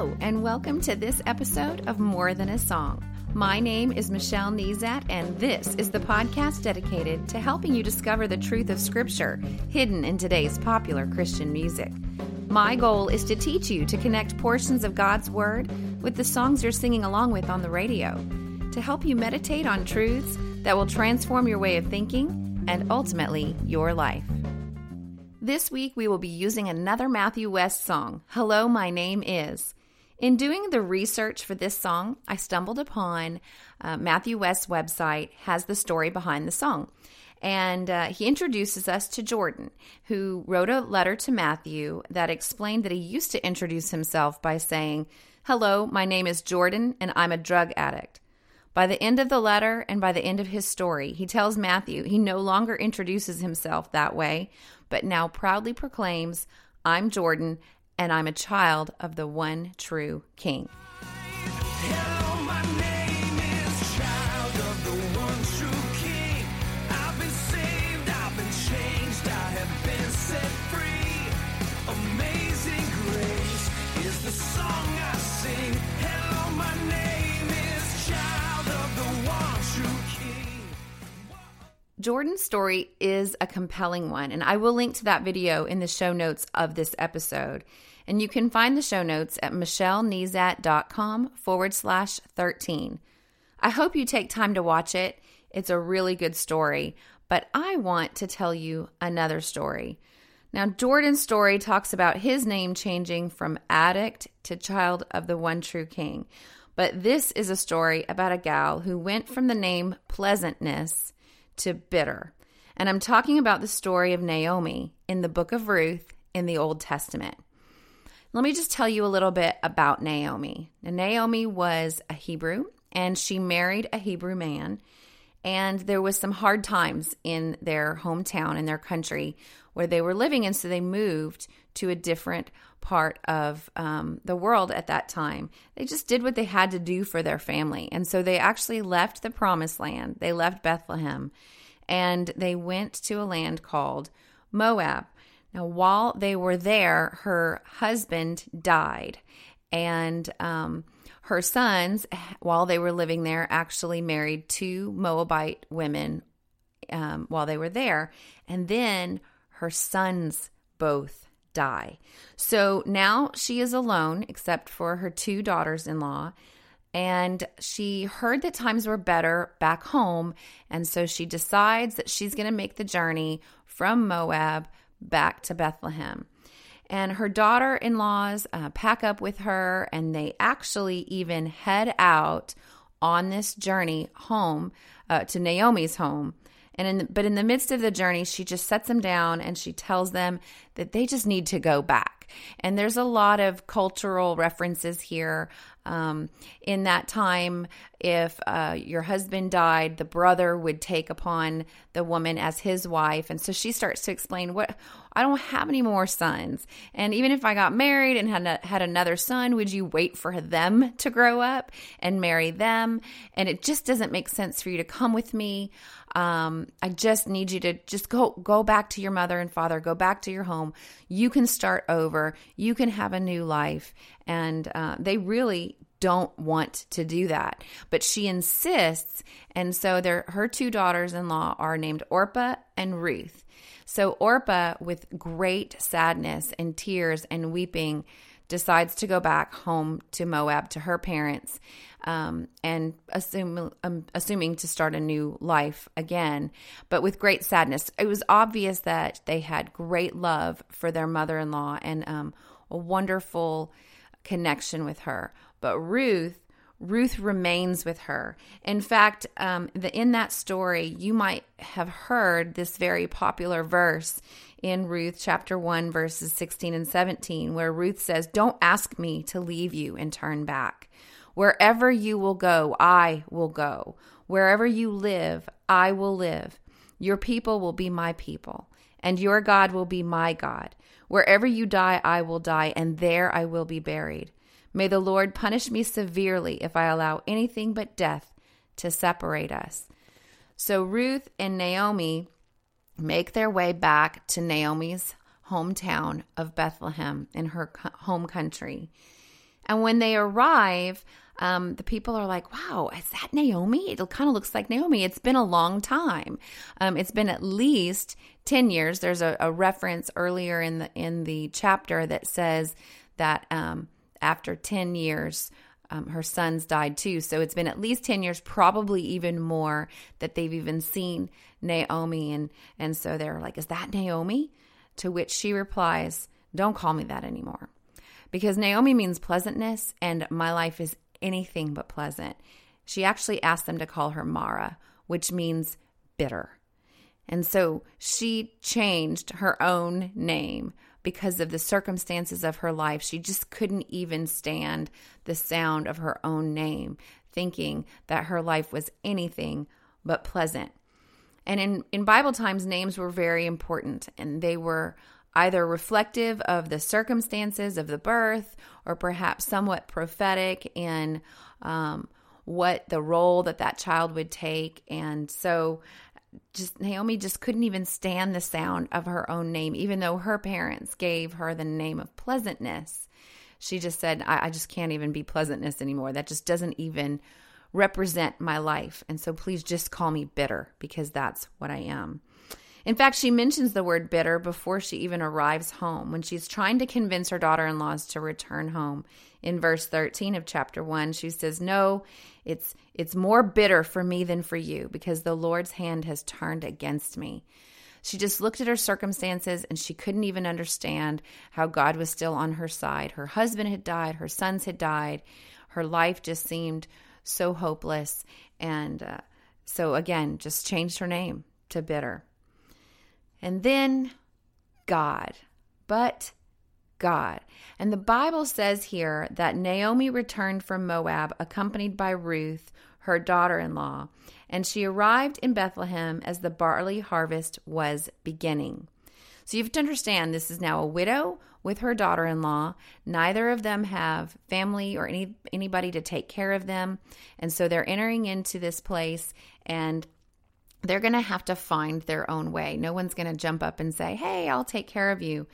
Hello, and welcome to this episode of More Than a Song. My name is Michelle Nezat, and this is the podcast dedicated to helping you discover the truth of Scripture hidden in today's popular Christian music. My goal is to teach you to connect portions of God's Word with the songs you're singing along with on the radio, to help you meditate on truths that will transform your way of thinking and ultimately your life. This week we will be using another Matthew West song, Hello, My Name Is. In doing the research for this song, I stumbled upon uh, Matthew West's website has the story behind the song. And uh, he introduces us to Jordan, who wrote a letter to Matthew that explained that he used to introduce himself by saying, Hello, my name is Jordan, and I'm a drug addict. By the end of the letter and by the end of his story, he tells Matthew he no longer introduces himself that way, but now proudly proclaims, I'm Jordan, and I'm a child of the one true King. Jordan's story is a compelling one, and I will link to that video in the show notes of this episode. And you can find the show notes at michellenezat.com forward slash 13. I hope you take time to watch it. It's a really good story, but I want to tell you another story. Now, Jordan's story talks about his name changing from addict to child of the one true king. But this is a story about a gal who went from the name pleasantness to bitter. And I'm talking about the story of Naomi in the book of Ruth in the Old Testament. Let me just tell you a little bit about Naomi. Now, Naomi was a Hebrew and she married a Hebrew man. And there was some hard times in their hometown, in their country where they were living. And so they moved to a different part of um, the world at that time. They just did what they had to do for their family. And so they actually left the promised land, they left Bethlehem, and they went to a land called Moab. Now, while they were there, her husband died. And um, her sons, while they were living there, actually married two Moabite women um, while they were there. And then her sons both die. So now she is alone, except for her two daughters in law. And she heard that times were better back home. And so she decides that she's going to make the journey from Moab back to Bethlehem. And her daughter in laws uh, pack up with her, and they actually even head out on this journey home uh, to Naomi's home. And in the, but in the midst of the journey, she just sets them down and she tells them that they just need to go back. And there's a lot of cultural references here. Um, in that time, if uh, your husband died, the brother would take upon the woman as his wife. And so she starts to explain what I don't have any more sons. And even if I got married and had, had another son, would you wait for them to grow up and marry them? And it just doesn't make sense for you to come with me. Um, I just need you to just go go back to your mother and father, go back to your home. You can start over. You can have a new life. And uh, they really don't want to do that, but she insists. And so her two daughters-in-law are named Orpah and Ruth. So Orpah, with great sadness and tears and weeping, decides to go back home to Moab to her parents um, and assume, um, assuming to start a new life again, but with great sadness. It was obvious that they had great love for their mother in law and um, a wonderful connection with her. But Ruth, Ruth remains with her. In fact, um, the, in that story, you might have heard this very popular verse in Ruth chapter 1, verses 16 and 17, where Ruth says, Don't ask me to leave you and turn back. Wherever you will go, I will go. Wherever you live, I will live. Your people will be my people, and your God will be my God. Wherever you die, I will die, and there I will be buried. May the Lord punish me severely if I allow anything but death to separate us. So Ruth and Naomi make their way back to Naomi's hometown of Bethlehem in her home country. And when they arrive, um, the people are like, wow, is that Naomi? It kind of looks like Naomi. It's been a long time. Um, it's been at least 10 years. There's a, a, reference earlier in the, in the chapter that says that um, after 10 years, um, her sons died too. So it's been at least 10 years, probably even more, that they've even seen Naomi. And, and so they're like, Is that Naomi? To which she replies, Don't call me that anymore. Because Naomi means pleasantness, and my life is anything but pleasant. She actually asked them to call her Mara, which means bitter. And so she changed her own name because of the circumstances of her life. She just couldn't even stand the sound of her own name, thinking that her life was anything but pleasant. And in, in Bible times, names were very important and they were either reflective of the circumstances of the birth or perhaps somewhat prophetic in um, what the role that that child would take. And so just Naomi just couldn't even stand the sound of her own name, even though her parents gave her the name of pleasantness. She just said, I, I just can't even be pleasantness anymore. That just doesn't even represent my life. And so please just call me bitter because that's what I am. In fact, she mentions the word bitter before she even arrives home when she's trying to convince her daughter in laws to return home. In verse 13 of chapter 1, she says, No, it's, it's more bitter for me than for you because the Lord's hand has turned against me. She just looked at her circumstances and she couldn't even understand how God was still on her side. Her husband had died, her sons had died, her life just seemed so hopeless. And uh, so, again, just changed her name to bitter. And then God. But God. And the Bible says here that Naomi returned from Moab accompanied by Ruth, her daughter in law, and she arrived in Bethlehem as the barley harvest was beginning. So you have to understand this is now a widow with her daughter in law. Neither of them have family or any anybody to take care of them. And so they're entering into this place and they're going to have to find their own way. No one's going to jump up and say, Hey, I'll take care of you.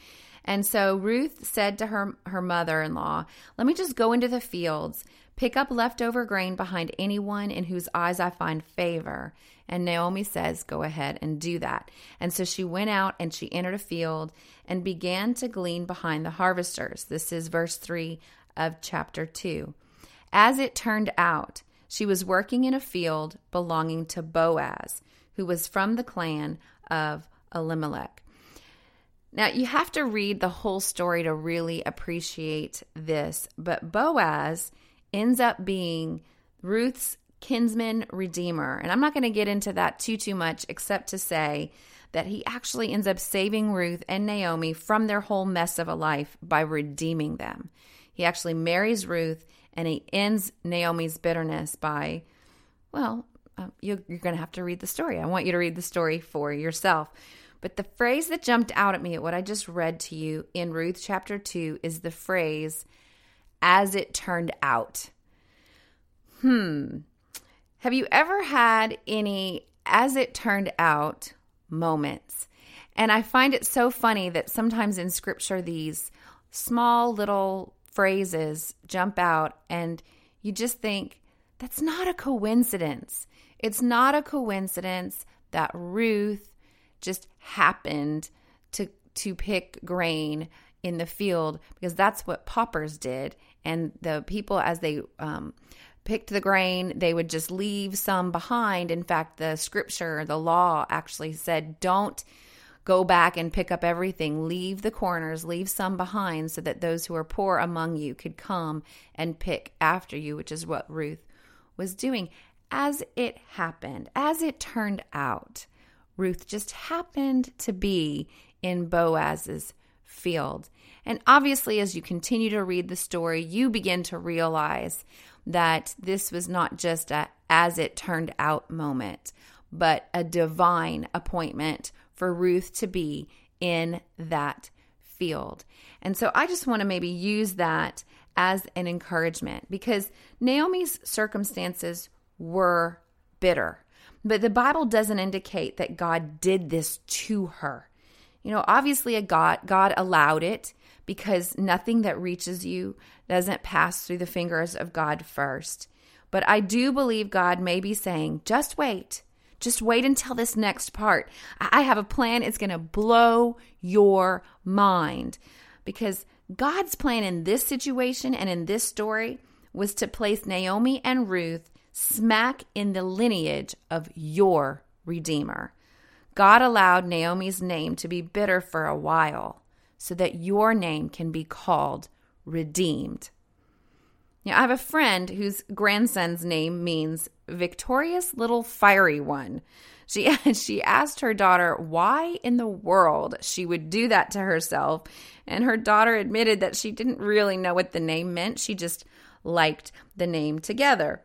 And so Ruth said to her, her mother in law, Let me just go into the fields, pick up leftover grain behind anyone in whose eyes I find favor. And Naomi says, Go ahead and do that. And so she went out and she entered a field and began to glean behind the harvesters. This is verse 3 of chapter 2. As it turned out, she was working in a field belonging to Boaz who was from the clan of Elimelech. Now, you have to read the whole story to really appreciate this, but Boaz ends up being Ruth's kinsman redeemer. And I'm not going to get into that too too much except to say that he actually ends up saving Ruth and Naomi from their whole mess of a life by redeeming them. He actually marries Ruth and he ends Naomi's bitterness by well, uh, you, you're going to have to read the story. I want you to read the story for yourself. But the phrase that jumped out at me at what I just read to you in Ruth chapter 2 is the phrase, as it turned out. Hmm. Have you ever had any as it turned out moments? And I find it so funny that sometimes in scripture, these small little phrases jump out, and you just think, that's not a coincidence. It's not a coincidence that Ruth just happened to to pick grain in the field because that's what paupers did. And the people as they um, picked the grain they would just leave some behind. In fact the scripture the law actually said don't go back and pick up everything. Leave the corners leave some behind so that those who are poor among you could come and pick after you which is what ruth was doing. As it happened, as it turned out, Ruth just happened to be in Boaz's field. And obviously, as you continue to read the story, you begin to realize that this was not just a as it turned out moment, but a divine appointment for Ruth to be in that field. And so I just want to maybe use that as an encouragement because Naomi's circumstances were bitter. But the Bible doesn't indicate that God did this to her. You know, obviously a God God allowed it because nothing that reaches you doesn't pass through the fingers of God first. But I do believe God may be saying, just wait. Just wait until this next part. I have a plan. It's going to blow your mind because God's plan in this situation and in this story was to place Naomi and Ruth smack in the lineage of your Redeemer. God allowed Naomi's name to be bitter for a while so that your name can be called redeemed. Now, I have a friend whose grandson's name means victorious little fiery one. She she asked her daughter why in the world she would do that to herself, and her daughter admitted that she didn't really know what the name meant. She just liked the name together.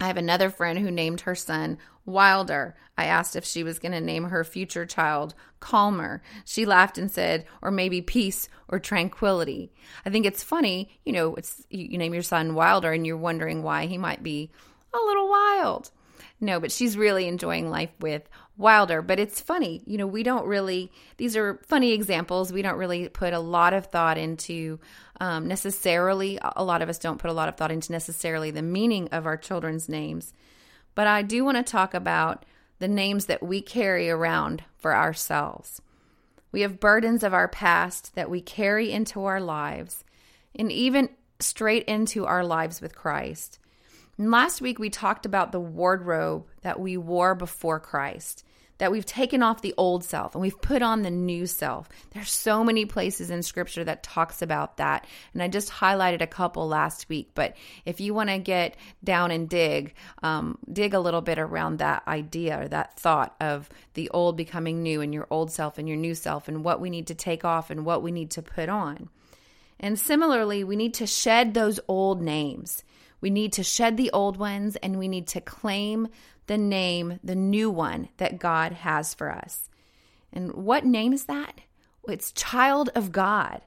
I have another friend who named her son Wilder. I asked if she was going to name her future child Calmer. She laughed and said, or maybe peace or tranquility. I think it's funny, you know, it's you name your son Wilder and you're wondering why he might be a little wild. No, but she's really enjoying life with Wilder. But it's funny, you know, we don't really, these are funny examples. We don't really put a lot of thought into um, necessarily, a lot of us don't put a lot of thought into necessarily the meaning of our children's names. But I do want to talk about the names that we carry around for ourselves. We have burdens of our past that we carry into our lives and even straight into our lives with Christ. Last week, we talked about the wardrobe that we wore before Christ, that we've taken off the old self and we've put on the new self. There's so many places in scripture that talks about that. And I just highlighted a couple last week. But if you want to get down and dig, um, dig a little bit around that idea or that thought of the old becoming new and your old self and your new self and what we need to take off and what we need to put on. And similarly, we need to shed those old names. We need to shed the old ones and we need to claim the name, the new one that God has for us. And what name is that? It's child of God,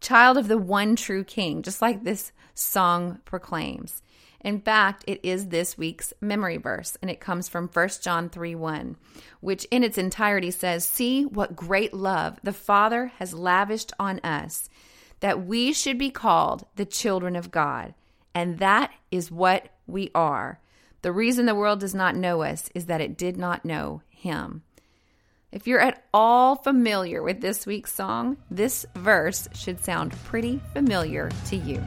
child of the one true King, just like this song proclaims. In fact, it is this week's memory verse, and it comes from 1 John 3 1, which in its entirety says, See what great love the Father has lavished on us, that we should be called the children of God. And that is what we are. The reason the world does not know us is that it did not know Him. If you're at all familiar with this week's song, this verse should sound pretty familiar to you.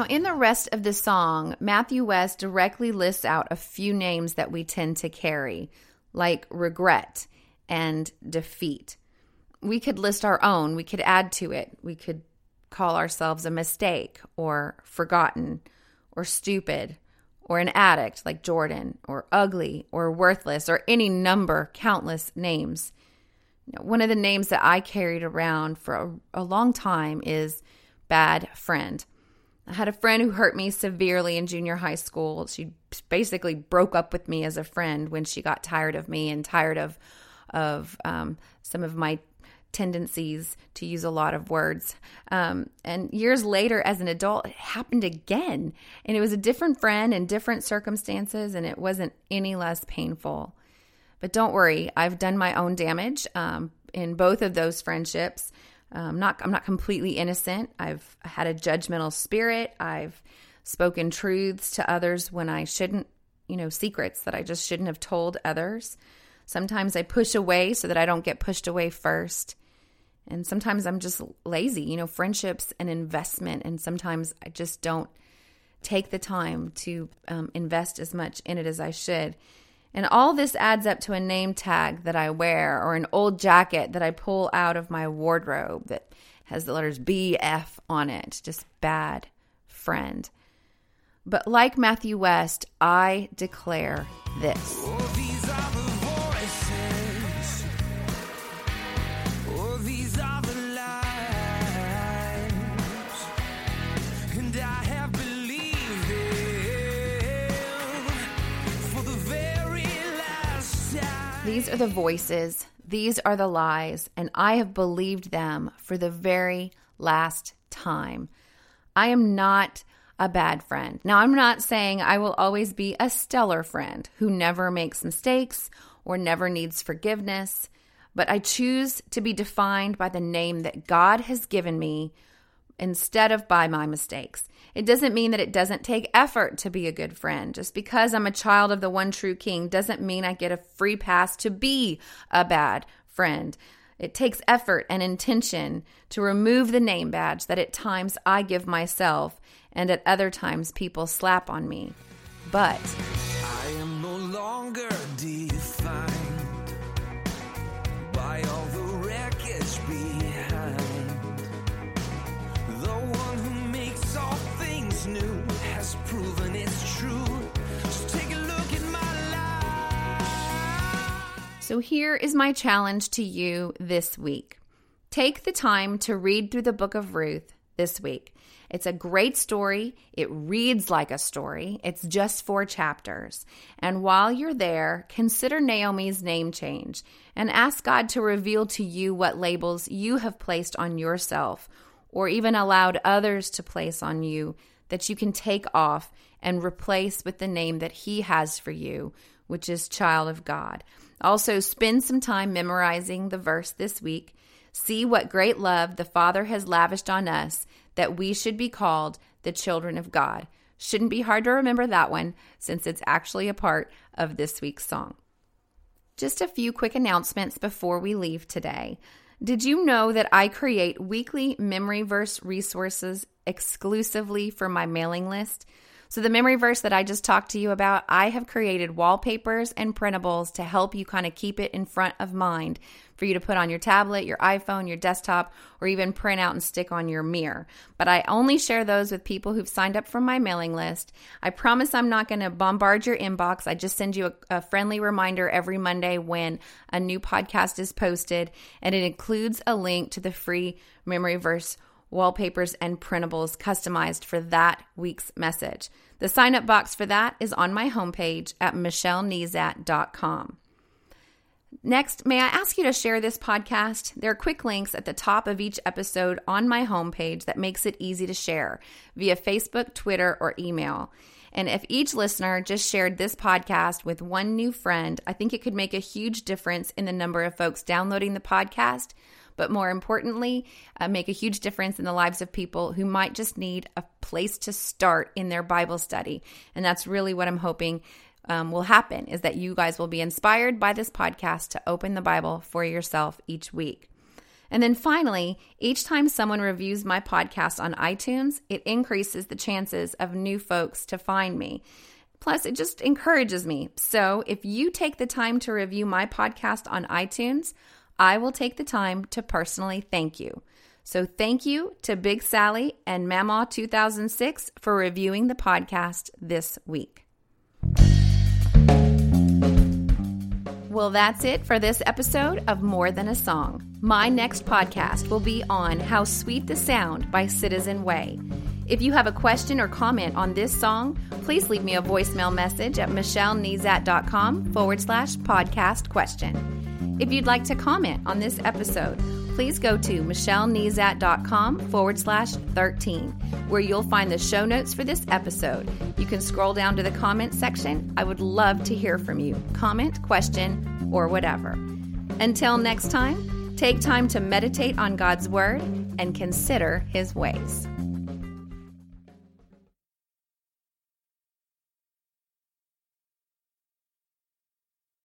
Now, in the rest of the song, Matthew West directly lists out a few names that we tend to carry, like regret and defeat. We could list our own, we could add to it. We could call ourselves a mistake or forgotten or stupid or an addict like Jordan or ugly or worthless or any number, countless names. One of the names that I carried around for a, a long time is bad friend. I had a friend who hurt me severely in junior high school. She basically broke up with me as a friend when she got tired of me and tired of of um, some of my tendencies to use a lot of words. Um, and years later, as an adult, it happened again, and it was a different friend and different circumstances, and it wasn't any less painful. But don't worry, I've done my own damage um, in both of those friendships. Um, not I'm not completely innocent. I've had a judgmental spirit. I've spoken truths to others when I shouldn't, you know, secrets that I just shouldn't have told others. Sometimes I push away so that I don't get pushed away first. And sometimes I'm just lazy, you know, friendships an investment and sometimes I just don't take the time to um, invest as much in it as I should. And all this adds up to a name tag that I wear or an old jacket that I pull out of my wardrobe that has the letters BF on it. Just bad friend. But like Matthew West, I declare this. These are the voices, these are the lies, and I have believed them for the very last time. I am not a bad friend. Now, I'm not saying I will always be a stellar friend who never makes mistakes or never needs forgiveness, but I choose to be defined by the name that God has given me instead of by my mistakes. It doesn't mean that it doesn't take effort to be a good friend. Just because I'm a child of the one true king doesn't mean I get a free pass to be a bad friend. It takes effort and intention to remove the name badge that at times I give myself and at other times people slap on me. But I am no longer So here is my challenge to you this week. Take the time to read through the book of Ruth this week. It's a great story. It reads like a story. It's just four chapters. And while you're there, consider Naomi's name change and ask God to reveal to you what labels you have placed on yourself or even allowed others to place on you that you can take off and replace with the name that He has for you, which is child of God. Also, spend some time memorizing the verse this week. See what great love the Father has lavished on us that we should be called the children of God. Shouldn't be hard to remember that one since it's actually a part of this week's song. Just a few quick announcements before we leave today. Did you know that I create weekly memory verse resources exclusively for my mailing list? So, the memory verse that I just talked to you about, I have created wallpapers and printables to help you kind of keep it in front of mind for you to put on your tablet, your iPhone, your desktop, or even print out and stick on your mirror. But I only share those with people who've signed up for my mailing list. I promise I'm not going to bombard your inbox. I just send you a, a friendly reminder every Monday when a new podcast is posted, and it includes a link to the free memory verse wallpapers, and printables customized for that week's message. The sign up box for that is on my homepage at michellenezat.com. Next, may I ask you to share this podcast? There are quick links at the top of each episode on my homepage that makes it easy to share via Facebook, Twitter, or email. And if each listener just shared this podcast with one new friend, I think it could make a huge difference in the number of folks downloading the podcast, but more importantly, uh, make a huge difference in the lives of people who might just need a place to start in their Bible study. And that's really what I'm hoping um, will happen is that you guys will be inspired by this podcast to open the Bible for yourself each week. And then finally, each time someone reviews my podcast on iTunes, it increases the chances of new folks to find me. Plus, it just encourages me. So, if you take the time to review my podcast on iTunes, I will take the time to personally thank you. So, thank you to Big Sally and Mama 2006 for reviewing the podcast this week. Well, that's it for this episode of More Than a Song. My next podcast will be on How Sweet the Sound by Citizen Way. If you have a question or comment on this song, please leave me a voicemail message at michellenezat.com forward slash podcast question. If you'd like to comment on this episode, please go to michellenezat.com forward slash 13, where you'll find the show notes for this episode. You can scroll down to the comment section. I would love to hear from you. Comment, question, or whatever. Until next time, take time to meditate on God's Word and consider His ways.